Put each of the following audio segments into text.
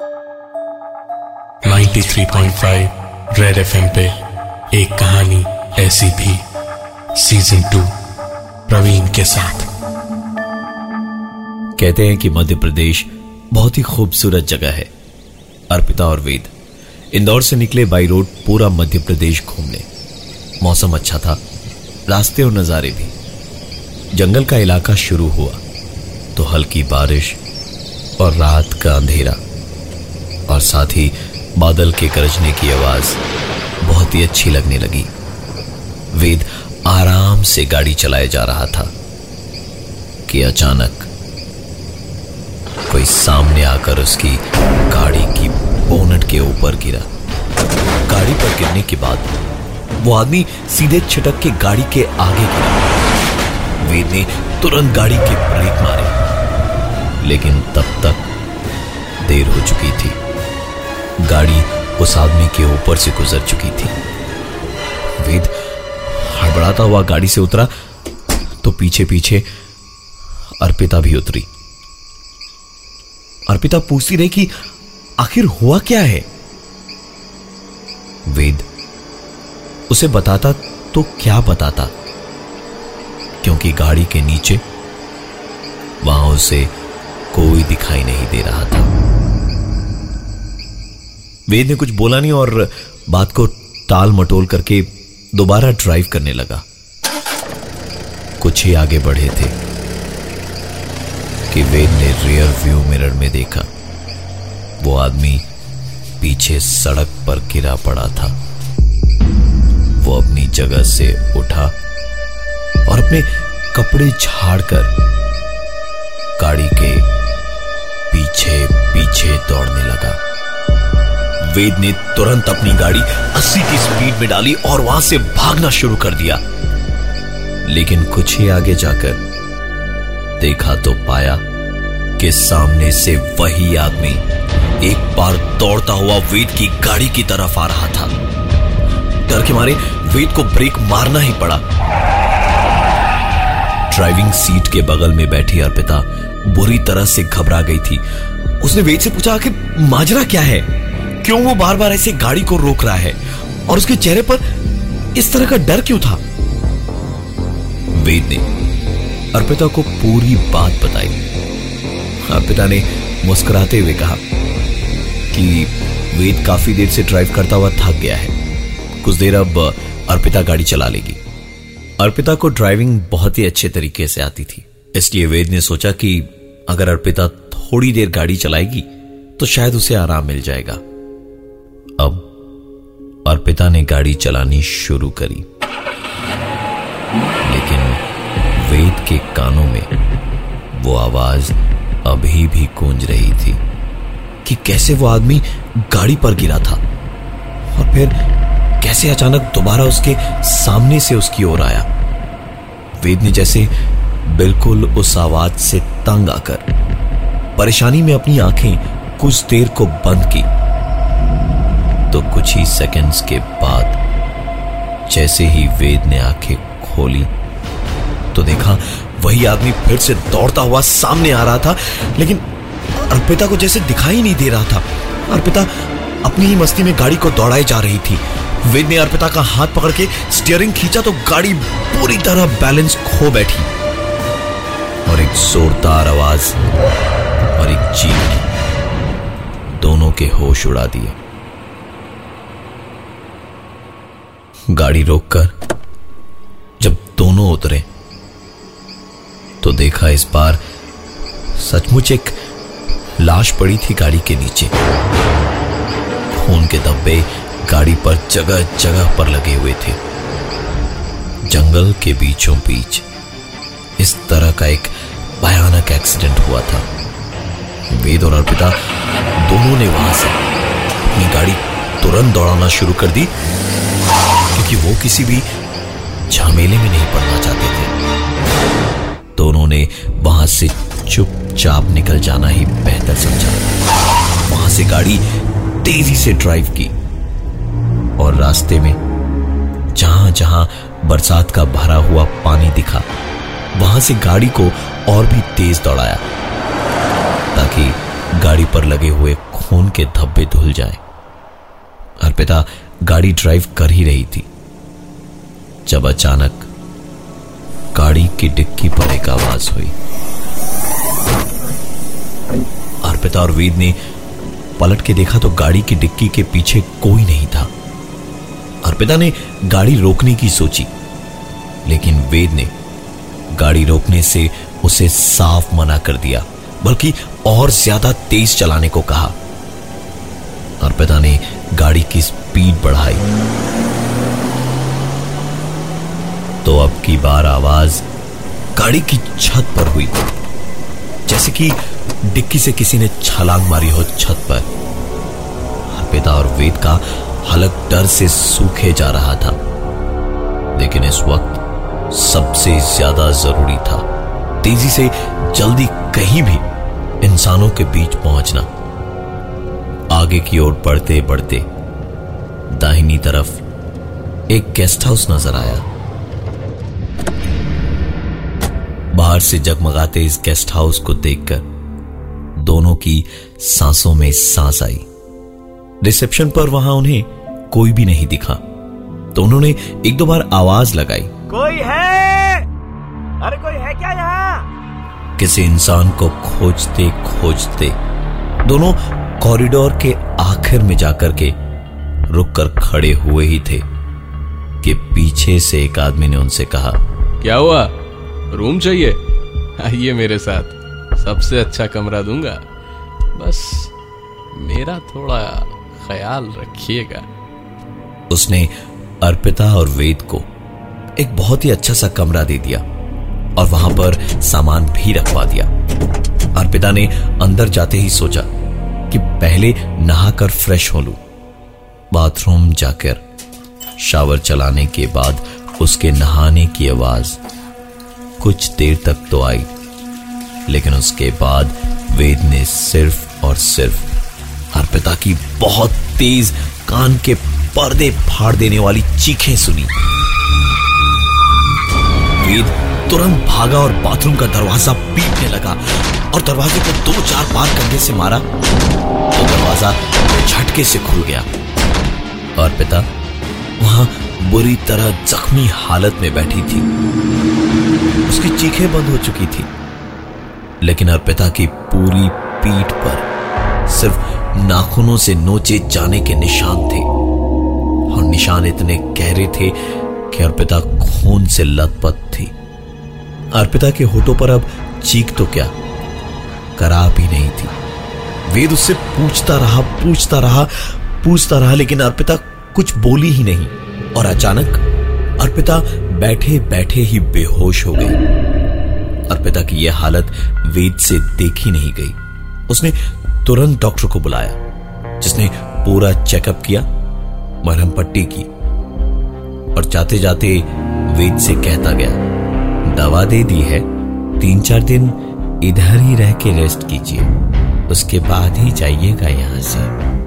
93.5 red FM पे एक कहानी ऐसी भी सीज़न टू प्रवीण के साथ। कहते हैं कि मध्य प्रदेश बहुत ही खूबसूरत जगह है। अर्पिता और वेद, इंदौर से निकले बाई रोड पूरा मध्य प्रदेश घूमने। मौसम अच्छा था, रास्ते और नज़ारे भी। जंगल का इलाका शुरू हुआ तो हल्की बारिश और रात का अंधेरा। और साथ ही बादल के गरजने की आवाज़ बहुत ही अच्छी लगने लगी। वेद आराम से गाड़ी चलाए जा रहा था कि अचानक कोई सामने आकर उसकी गाड़ी की बोनट के ऊपर गिरा। गाड़ी पर गिरने के बाद वो आदमी सीधे छिटक के गाड़ी के आगे गिरा। वेद ने तुरंत गाड़ी के ब्रेक मारे, लेकिन तब तक देर हो चुकी थी। गाड़ी उस आदमी के ऊपर से गुजर चुकी थी। वेद हड़बड़ाता हुआ गाड़ी से उतरा तो पीछे पीछे अर्पिता भी उतरी। अर्पिता पूछती रही कि, आखिर हुआ क्या है? वेद उसे बताता तो क्या बताता? क्योंकि गाड़ी के नीचे वहाँ उसे कोई दिखाई नहीं दे रहा था। वेद ने कुछ बोला नहीं और बात को टाल मटोल करके दोबारा ड्राइव करने लगा। कुछ ही आगे बढ़े थे कि वेद ने रियर व्यू मिरर में देखा। वो आदमी पीछे सड़क पर गिरा पड़ा था। वो अपनी जगह से उठा और अपने कपड़े झाड़कर गाड़ी के पीछे पीछे दौड़ने लगा। वेद ने तुरंत अपनी गाड़ी 80 की स्पीड में डाली और वहाँ से भागना शुरू कर दिया। लेकिन कुछ ही आगे जाकर देखा तो पाया कि सामने से वही आदमी एक बार दौड़ता हुआ वेद की गाड़ी की तरफ़ आ रहा था। डर के मारे वेद को ब्रेक मारना ही पड़ा। ड्राइविंग सीट के बगल में बैठी अर्पिता बुरी तरह से घबरा गई थी। उसने वेद से पूछा कि माजरा क्या है? क्यों वो बार बार ऐसे गाड़ी को रोक रहा है? और उसके चेहरे पर इस तरह का डर क्यों था? वेद ने अर्पिता को पूरी बात बताई। अर्पिता ने मुस्कुराते हुए कहा कि वेद काफ़ी देर से ड्राइव करता हुआ थक गया है। कुछ देर अब अर्पिता गाड़ी चला लेगी। अर्पिता को ड्राइविंग बहुत ही अच्छे तरीके से आती थी। इसलिए वेद ने सोचा कि अगर अर्पिता थोड़ी देर गाड़ी चलाएगी तो शायद उसे आराम मिल जाएगा। अब अर्पिता ने गाड़ी चलानी शुरू करी। लेकिन वेद के कानों में वो आवाज़ अभी भी गूंज रही थी कि कैसे वो आदमी गाड़ी पर गिरा था और फिर कैसे अचानक दोबारा उसके सामने से उसकी ओर आया। वेद ने जैसे बिल्कुल उस आवाज़ से तंग आकर परेशानी में अपनी आँखें कुछ देर को बंद की। तो कुछ ही सेकंड्स के बाद, जैसे ही वेद ने आँखें खोली तो देखा वही आदमी फिर से दौड़ता हुआ सामने आ रहा था, लेकिन अर्पिता को जैसे दिखाई नहीं दे रहा था। अर्पिता अपनी ही मस्ती में गाड़ी को दौड़ाई जा रही थी। वेद ने अर्पिता का हाथ पकड़ के स्टीयरिंग खींचा तो गाड़ी पूरी तरह बैलेंस खो बैठी। और एक जोरदार आवाज़ और एक चीख दोनों के होश उड़ा दिए। गाड़ी रोककर जब दोनों उतरे तो देखा इस बार सचमुच एक लाश पड़ी थी गाड़ी के नीचे। खून के धब्बे गाड़ी पर जगह जगह पर लगे हुए थे। जंगल के बीचों बीच इस तरह का एक भयानक एक्सीडेंट हुआ था। वेद और अर्पिता दोनों ने वहाँ से अपनी गाड़ी तुरंत दौड़ाना शुरू कर दी। क्योंकि वो किसी भी झमेले में नहीं पड़ना चाहते थे। दोनों ने वहाँ से चुपचाप निकल जाना ही बेहतर समझा। वहाँ से गाड़ी तेज़ी से ड्राइव की और रास्ते में जहाँ जहाँ बरसात का भरा हुआ पानी दिखा, वहाँ से गाड़ी को और भी तेज दौड़ाया, ताकि गाड़ी पर लगे हुए खून के धब्बे धुल जाए। अर्पिता गाड़ी ड्राइव कर ही रही थी। जब अचानक गाड़ी की डिक्की पर एक आवाज़ हुई। अर्पिता और वेद ने पलट के देखा तो गाड़ी की डिक्की के पीछे कोई नहीं था। अर्पिता ने गाड़ी रोकने की सोची, लेकिन वेद ने गाड़ी रोकने से उसे साफ़ मना कर दिया, बल्कि और ज़्यादा तेज चलाने को कहा। अर्पिता ने गाड़ी की स्पीड बढ़ाई। तो अब की बार आवाज़ गाड़ी की छत पर हुई। जैसे कि डिक्की से किसी ने छलांग मारी हो छत पर। अर्पिता और वेद का हलक डर से सूखे जा रहा था। लेकिन इस वक्त सबसे ज़्यादा ज़रूरी था तेज़ी से जल्दी कहीं भी इंसानों के बीच पहुँचना। आगे की ओर बढ़ते बढ़ते दाहिनी तरफ़ एक गेस्ट हाउस नज़र आया। बाहर से जगमगाते इस गेस्ट हाउस को देखकर दोनों की सांसों में सांस आई। रिसेप्शन पर वहाँ उन्हें कोई भी नहीं दिखा। तो उन्होंने एक दो बार आवाज़ लगाई। कोई है? अरे कोई है क्या यहाँ? किसी इंसान को खोजते खोजते दोनों कॉरिडोर के आखिर में जाकर के रुककर खड़े हुए ही थे। कि पीछे से एक आदमी ने उनसे कहा क्या हुआ? रूम चाहिए? आइए मेरे साथ। सबसे अच्छा कमरा दूँगा। बस मेरा थोड़ा ख्याल रखिएगा। उसने अर्पिता और वेद को एक बहुत ही अच्छा सा कमरा दे दिया और वहाँ पर सामान भी रखवा दिया। अर्पिता ने अंदर जाते ही सोचा कि पहले नहाकर फ्रेश हो लू। बाथरूम जाकर शावर चलाने के बाद उसके नहाने की आवाज़ कुछ देर तक तो आई, लेकिन उसके बाद वेद ने सिर्फ़ और सिर्फ़ अर्पिता की बहुत तेज कान के पर्दे फाड़ देने वाली चीखें सुनी। वेद तुरंत भागा और बाथरूम का दरवाज़ा पीटने लगा और दरवाजे को दो चार बार कंधे से मारा तो दरवाज़ा झटके से खुल गया। और पिता वहाँ बुरी तरह जख्मी हालत में बैठी थी। उसकी चीखें बंद हो चुकी थी, लेकिन अर्पिता की पूरी पीठ पर सिर्फ़ नाखूनों से नोचे जाने के निशान थे। और निशान इतने गहरे थे कि अर्पिता खून से लथपथ थी। अर्पिता के होठों पर अब चीख तो क्या? कराप भी नहीं थी। वेद उससे पूछता रहा पूछता रहा पूछता रहा, लेकिन अर्पिता कुछ बोली ही नहीं और अचानक अर्पिता बैठे बैठे ही बेहोश हो गई। अर्पिता की यह हालत वेद से देखी नहीं गई। उसने तुरंत डॉक्टर को बुलाया, जिसने पूरा चेकअप किया, मरहम पट्टी की। और जाते जाते वेद से कहता गया, दवा दे दी है तीन चार दिन इधर ही रह के रेस्ट कीजिए, उसके बाद ही जाइएगा यहाँ से।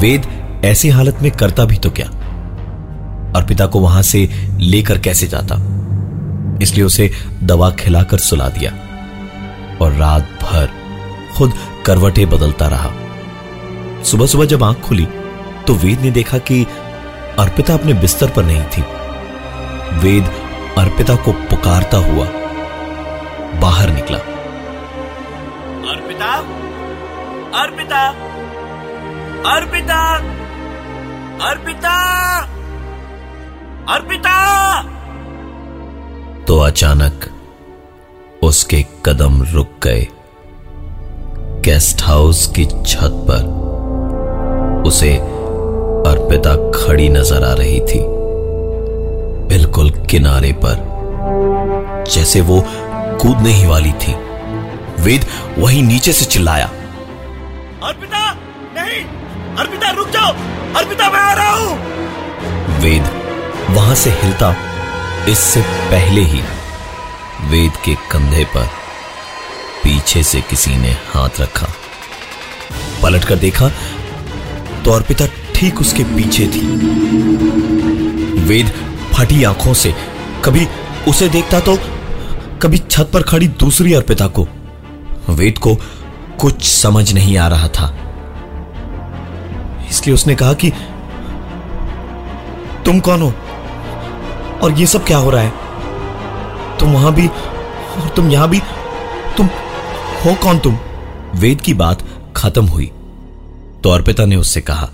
वेद ऐसी हालत में करता भी तो क्या? अर्पिता को वहाँ से लेकर कैसे जाता? इसलिए उसे दवा खिलाकर सुला दिया और रात भर खुद करवटें बदलता रहा। सुबह सुबह जब आँख खुली तो वेद ने देखा कि अर्पिता अपने बिस्तर पर नहीं थी। वेद अर्पिता को पुकारता हुआ बाहर निकला। अर्पिता? अर्पिता? अर्पिता! अर्पिता! अर्पिता! तो अचानक उसके कदम रुक गए। गेस्ट हाउस की छत पर उसे अर्पिता खड़ी नज़र आ रही थी। बिल्कुल किनारे पर, जैसे वो कूदने ही वाली थी। वेद वहीं नीचे से चिल्लाया। अर्पिता, रुक जाओ। अर्पिता, मैं आ रहा हूँ। वेद वहाँ से हिलता इससे पहले ही वेद के कंधे पर पीछे से किसी ने हाथ रखा। पलटकर देखा तो अर्पिता ठीक उसके पीछे थी। वेद फटी आँखों से कभी उसे देखता तो कभी छत पर खड़ी दूसरी अर्पिता को। वेद को कुछ समझ नहीं आ रहा था। इसलिए उसने कहा कि तुम कौन हो? और ये सब क्या हो रहा है? तुम वहाँ भी और तुम यहाँ भी तुम हो कौन तुम? वेद की बात खत्म हुई। तो अर्पिता ने उससे कहा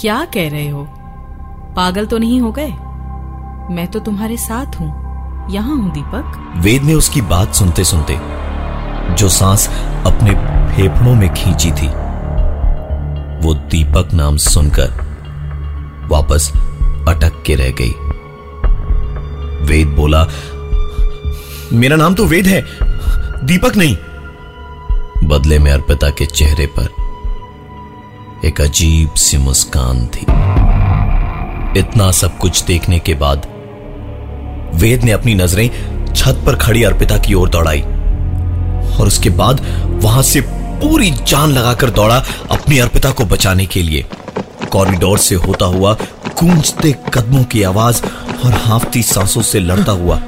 क्या कह रहे हो? पागल तो नहीं हो गए? मैं तो तुम्हारे साथ हूँ यहाँ हूँ दीपक। वेद ने उसकी बात सुनते सुनते जो सांस अपने फेफड़ों में खींची थी वो दीपक नाम सुनकर वापस अटक के रह गई। वेद बोला, मेरा नाम तो वेद है, दीपक नहीं। बदले में अर्पिता के चेहरे पर एक अजीब सी मुस्कान थी। इतना सब कुछ देखने के बाद वेद ने अपनी नज़रें छत पर खड़ी अर्पिता की ओर दौड़ाई और उसके बाद वहाँ से पूरी जान लगाकर दौड़ा अपनी अर्पिता को बचाने के लिए। कॉरिडोर से होता हुआ गूंजते कदमों की आवाज़ और हाफती सांसों से लड़ता हुआ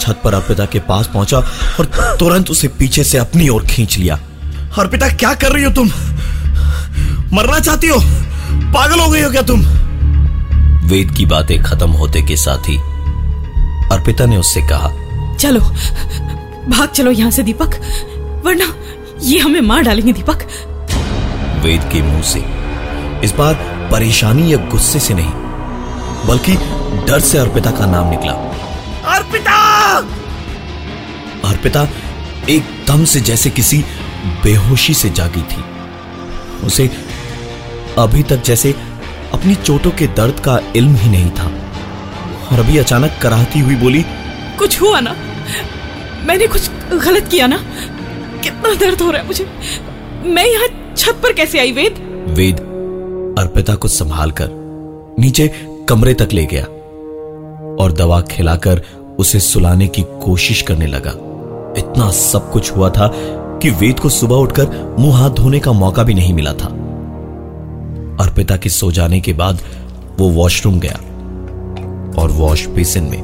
छत पर अर्पिता के पास पहुँचा और तुरंत उसे पीछे से अपनी ओर खींच लिया। अर्पिता, क्या कर रही हो तुम? मरना चाहती हो? पागल हो गई हो क्या तुम? वेद की बातें खत्म होते के साथ ही अर्पिता ने उससे कहा, चलो, भाग चलो यहाँ से, दीपक, वरना ये हमें मार डालेंगे दीपक। वेद के मुँह से। इस बार परेशानी या गुस्से से नहीं बल्कि डर से अर्पिता का नाम निकला। अर्पिता! अर्पिता एकदम से जैसे किसी बेहोशी से जागी थी। उसे अभी तक जैसे अपनी चोटों के दर्द का इल्म ही नहीं था। और अभी अचानक कराहती हुई बोली कुछ हुआ ना? मैंने कुछ गलत किया ना? कितना दर्द हो रहा है मुझे। मैं यहाँ छत पर कैसे आई, वेद? वेद, अर्पिता को संभाल कर नीचे कमरे तक ले गया और दवा खिलाकर उसे सुलाने की कोशिश करने लगा। इतना सब कुछ हुआ था कि वेद को सुबह उठकर मुँह हाथ धोने का मौका भी नहीं मिला था। अर्पिता के सो जाने के बाद वो वॉशरूम गया और वॉश बेसिन में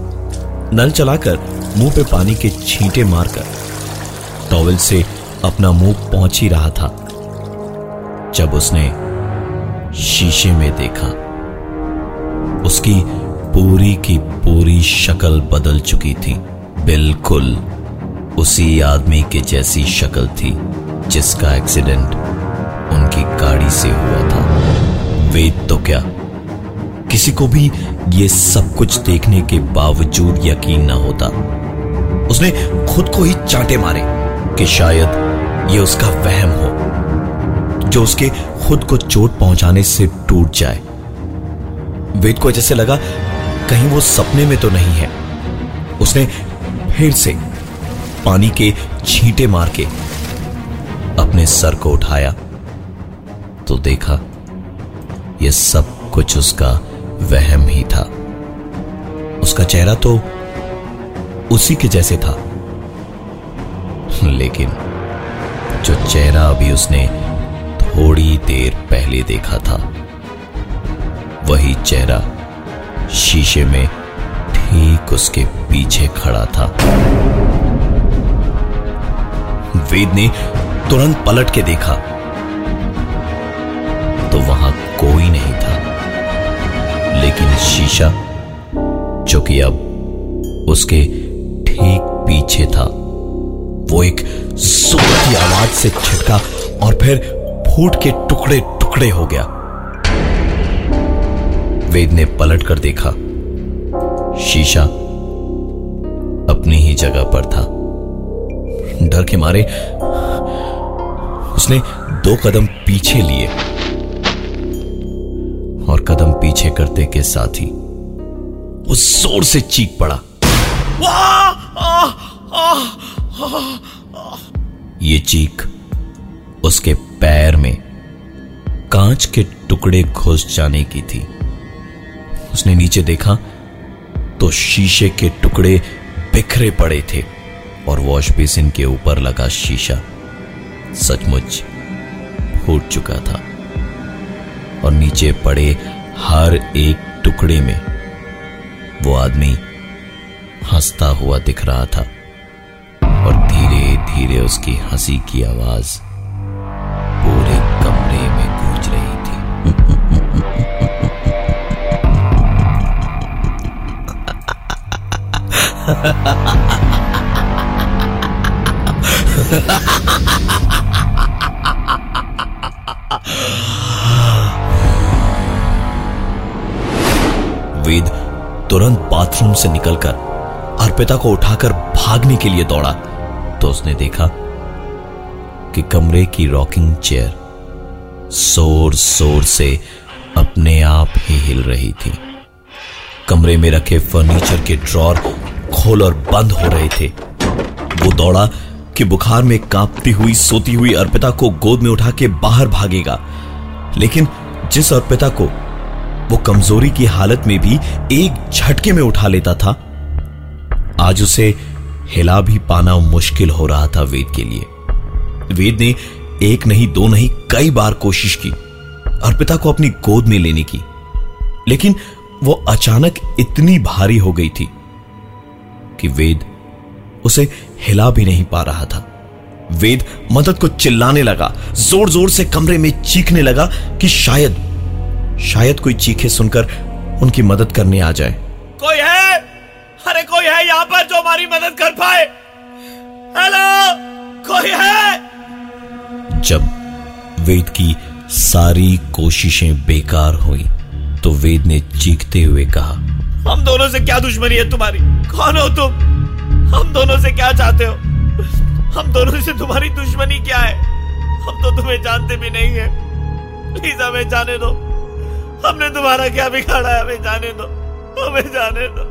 नल चलाकर मुँह पे पानी के छींटे मारकर टॉवल से अपना मुँह पहुँच ही रहा था, जब उसने शीशे में देखा। उसकी पूरी की पूरी शक्ल बदल चुकी थी। बिल्कुल उसी आदमी के जैसी शक्ल थी, जिसका एक्सीडेंट उनकी गाड़ी से हुआ था। वेद तो क्या? किसी को भी ये सब कुछ देखने के बावजूद यकीन ना होता। उसने खुद को ही चांटे मारे। कि शायद ये उसका वहम हो, जो उसके खुद को चोट पहुँचाने से टूट जाए। वेद को जैसे लगा, कहीं वो सपने में तो नहीं है। उसने फिर से पानी के छींटे मार के अपने सर को उठाया तो देखा यह सब कुछ उसका वहम ही था। उसका चेहरा तो उसी के जैसे था। लेकिन जो चेहरा अभी उसने थोड़ी देर पहले देखा था, वही चेहरा शीशे में ठीक उसके पीछे खड़ा था। वेद ने तुरंत पलट के देखा तो वहाँ कोई नहीं था। लेकिन शीशा, जो कि अब उसके ठीक पीछे था वो एक ज़ोर की आवाज़ से छिटका और फिर फूट के टुकड़े टुकड़े हो गया। वेद ने पलट कर देखा। शीशा अपनी ही जगह पर था। डर के मारे उसने दो कदम पीछे लिए और कदम पीछे करते के साथ ही वो ज़ोर से चीख पड़ा। ये चीख उसके पैर में कांच के टुकड़े घुस जाने की थी। उसने नीचे देखा तो शीशे के टुकड़े बिखरे पड़े थे और वॉश बेसिन के ऊपर लगा शीशा। सचमुच फूट चुका था। और नीचे पड़े हर एक टुकड़े में वो आदमी हंसता हुआ दिख रहा था। और धीरे धीरे उसकी हँसी की आवाज़ पूरे कमरे में गूंज रही थी। वेद तुरंत बाथरूम से निकलकर अर्पिता को उठाकर भागने के लिए दौड़ा तो उसने देखा कि कमरे की रॉकिंग चेयर ज़ोर ज़ोर से अपने आप ही हिल रही थी। कमरे में रखे फर्नीचर के ड्रॉर खोल और बंद हो रहे थे। वो दौड़ा कि बुखार में कांपती हुई, सोती हुई अर्पिता को गोद में उठा के बाहर भागेगा। लेकिन जिस अर्पिता को वो कमज़ोरी की हालत में भी एक झटके में उठा लेता था, आज उसे हिला भी पाना मुश्किल हो रहा था वेद के लिए। वेद ने एक नहीं, दो नहीं, कई बार कोशिश की अर्पिता को अपनी गोद में लेने की। लेकिन वो अचानक इतनी भारी हो गई थी कि वेद उसे हिला भी नहीं पा रहा था। वेद मदद को चिल्लाने लगा ज़ोर ज़ोर से कमरे में चीखने लगा कि शायद शायद कोई चीखे सुनकर उनकी मदद करने आ जाए। कोई है? अरे कोई है यहाँ पर जो हमारी मदद कर पाए। हेलो कोई है? जब वेद की सारी कोशिशें बेकार हुई तो वेद ने चीखते हुए कहा हम दोनों से क्या दुश्मनी है तुम्हारी? कौन हो तुम? हम दोनों से क्या चाहते हो? हम दोनों से तुम्हारी दुश्मनी क्या है? हम तो तुम्हें जानते भी नहीं है। प्लीज़ हमें जाने दो। हमने तुम्हारा क्या बिगाड़ा है? हमें जाने दो। हमें जाने दो।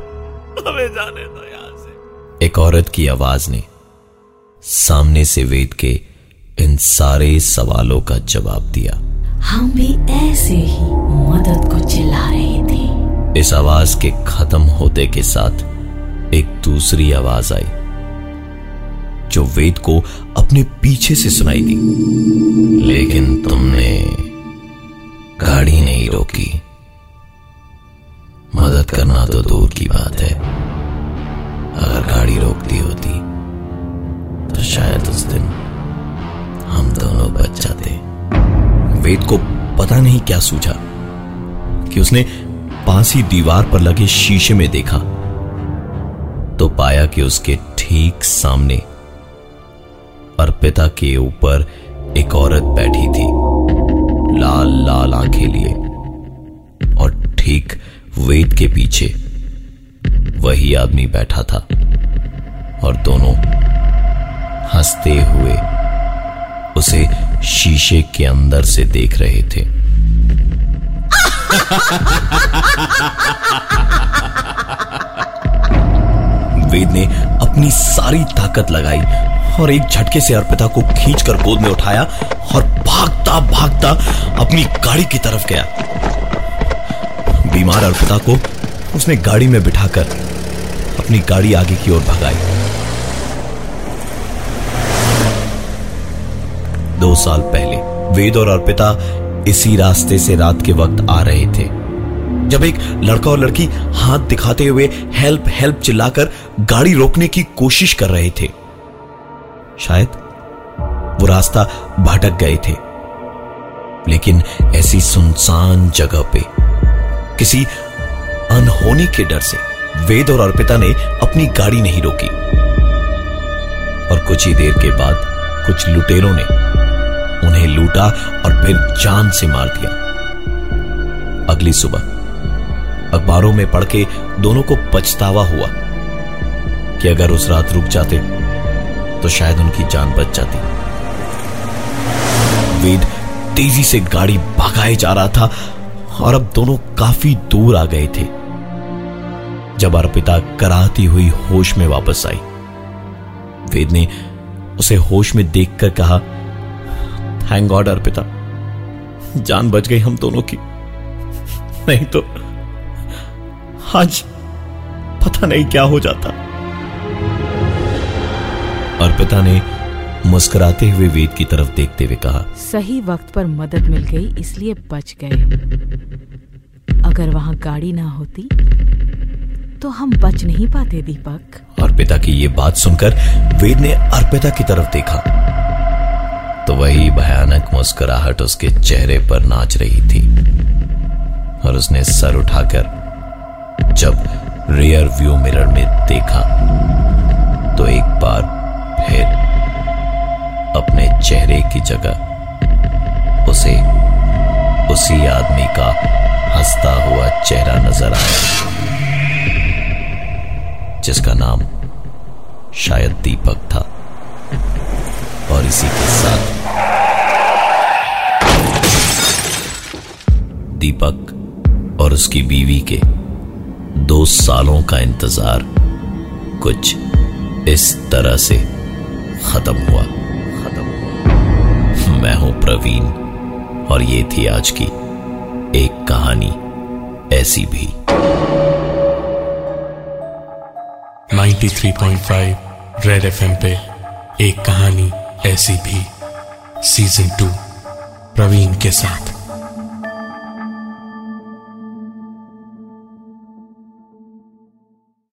हमें जाने दो यहाँ से। एक औरत की आवाज़ ने सामने से वेद के इन सारे सवालों का जवाब दिया। हम भी ऐसे ही मदद को चिल्ला रहे थे। इस आवाज़ के खत्म होते के साथ एक दूसरी आवाज़ आई जो वेद को अपने पीछे से सुनाई दी। लेकिन तुमने गाड़ी नहीं रोकी। मदद करना तो दूर की बात है। अगर गाड़ी रोकती होती तो शायद उस दिन हम दोनों बच जाते। वेद को पता नहीं क्या सूझा, कि उसने पास ही दीवार पर लगे शीशे में देखा तो पाया कि उसके ठीक सामने अर्पिता के ऊपर एक औरत बैठी थी, लाल लाल आँखें लिए, और ठीक वेद के पीछे वही आदमी बैठा था और दोनों हँसते हुए उसे शीशे के अंदर से देख रहे थे। वेद ने अपनी सारी ताकत लगाई और एक झटके से अर्पिता को खींचकर गोद में उठाया और भागता भागता अपनी गाड़ी की तरफ़ गया। बीमार अर्पिता को उसने गाड़ी में बिठाकर अपनी गाड़ी आगे की ओर भगाई। दो साल पहले, वेद और अर्पिता इसी रास्ते से रात के वक्त आ रहे थे, जब एक लड़का और लड़की हाथ दिखाते हुए हेल्प हेल्प चिल्लाकर गाड़ी रोकने की कोशिश कर रहे थे। शायद वो रास्ता भटक गए थे, लेकिन ऐसी सुनसान जगह पे किसी अनहोनी के डर से वेद और अर्पिता ने अपनी गाड़ी नहीं रोकी। और कुछ ही देर के बाद कुछ लुटेरों ने उन्हें लूटा और फिर जान से मार दिया। अगली सुबह अखबारों में पढ़ के दोनों को पछतावा हुआ कि अगर उस रात रुक जाते तो शायद उनकी जान बच जाती। वेद तेज़ी से गाड़ी भगाए जा रहा था। और अब दोनों काफ़ी दूर आ गए थे, जब अर्पिता कराती हुई होश में वापस आई। वेद ने उसे होश में देखकर कहा थैंक गॉड अर्पिता, जान बच गई हम दोनों की। नहीं तो आज पता नहीं क्या हो जाता। अर्पिता ने मुस्कुराते हुए वेद की तरफ़ देखते हुए कहा सही वक्त पर मदद मिल गई इसलिए बच गए। अगर वहाँ गाड़ी ना होती तो हम बच नहीं पाते दीपक। अर्पिता की ये बात सुनकर वेद ने अर्पिता की तरफ़ देखा। तो वही भयानक मुस्कुराहट उसके चेहरे पर नाच रही थी। और उसने सर उठाकर जब रियर व्यू मिरर में देखा तो एक बार फिर अपने चेहरे की जगह। उसे उसी आदमी का हंसता हुआ चेहरा नज़र आया, जिसका नाम शायद दीपक था, और इसी के साथ दीपक और उसकी बीवी के दो सालों का इंतज़ार कुछ इस तरह से खत्म हुआ। मैं हूँ प्रवीण, और ये थी आज की एक कहानी ऐसी भी। 93.5 रेड एफएम पे एक कहानी ऐसी भी सीज़न टू प्रवीण के साथ।